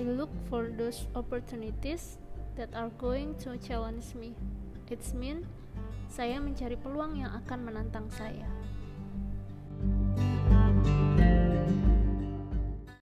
I look for those opportunities that are going to challenge me. It's mean saya mencari peluang yang akan menantang saya.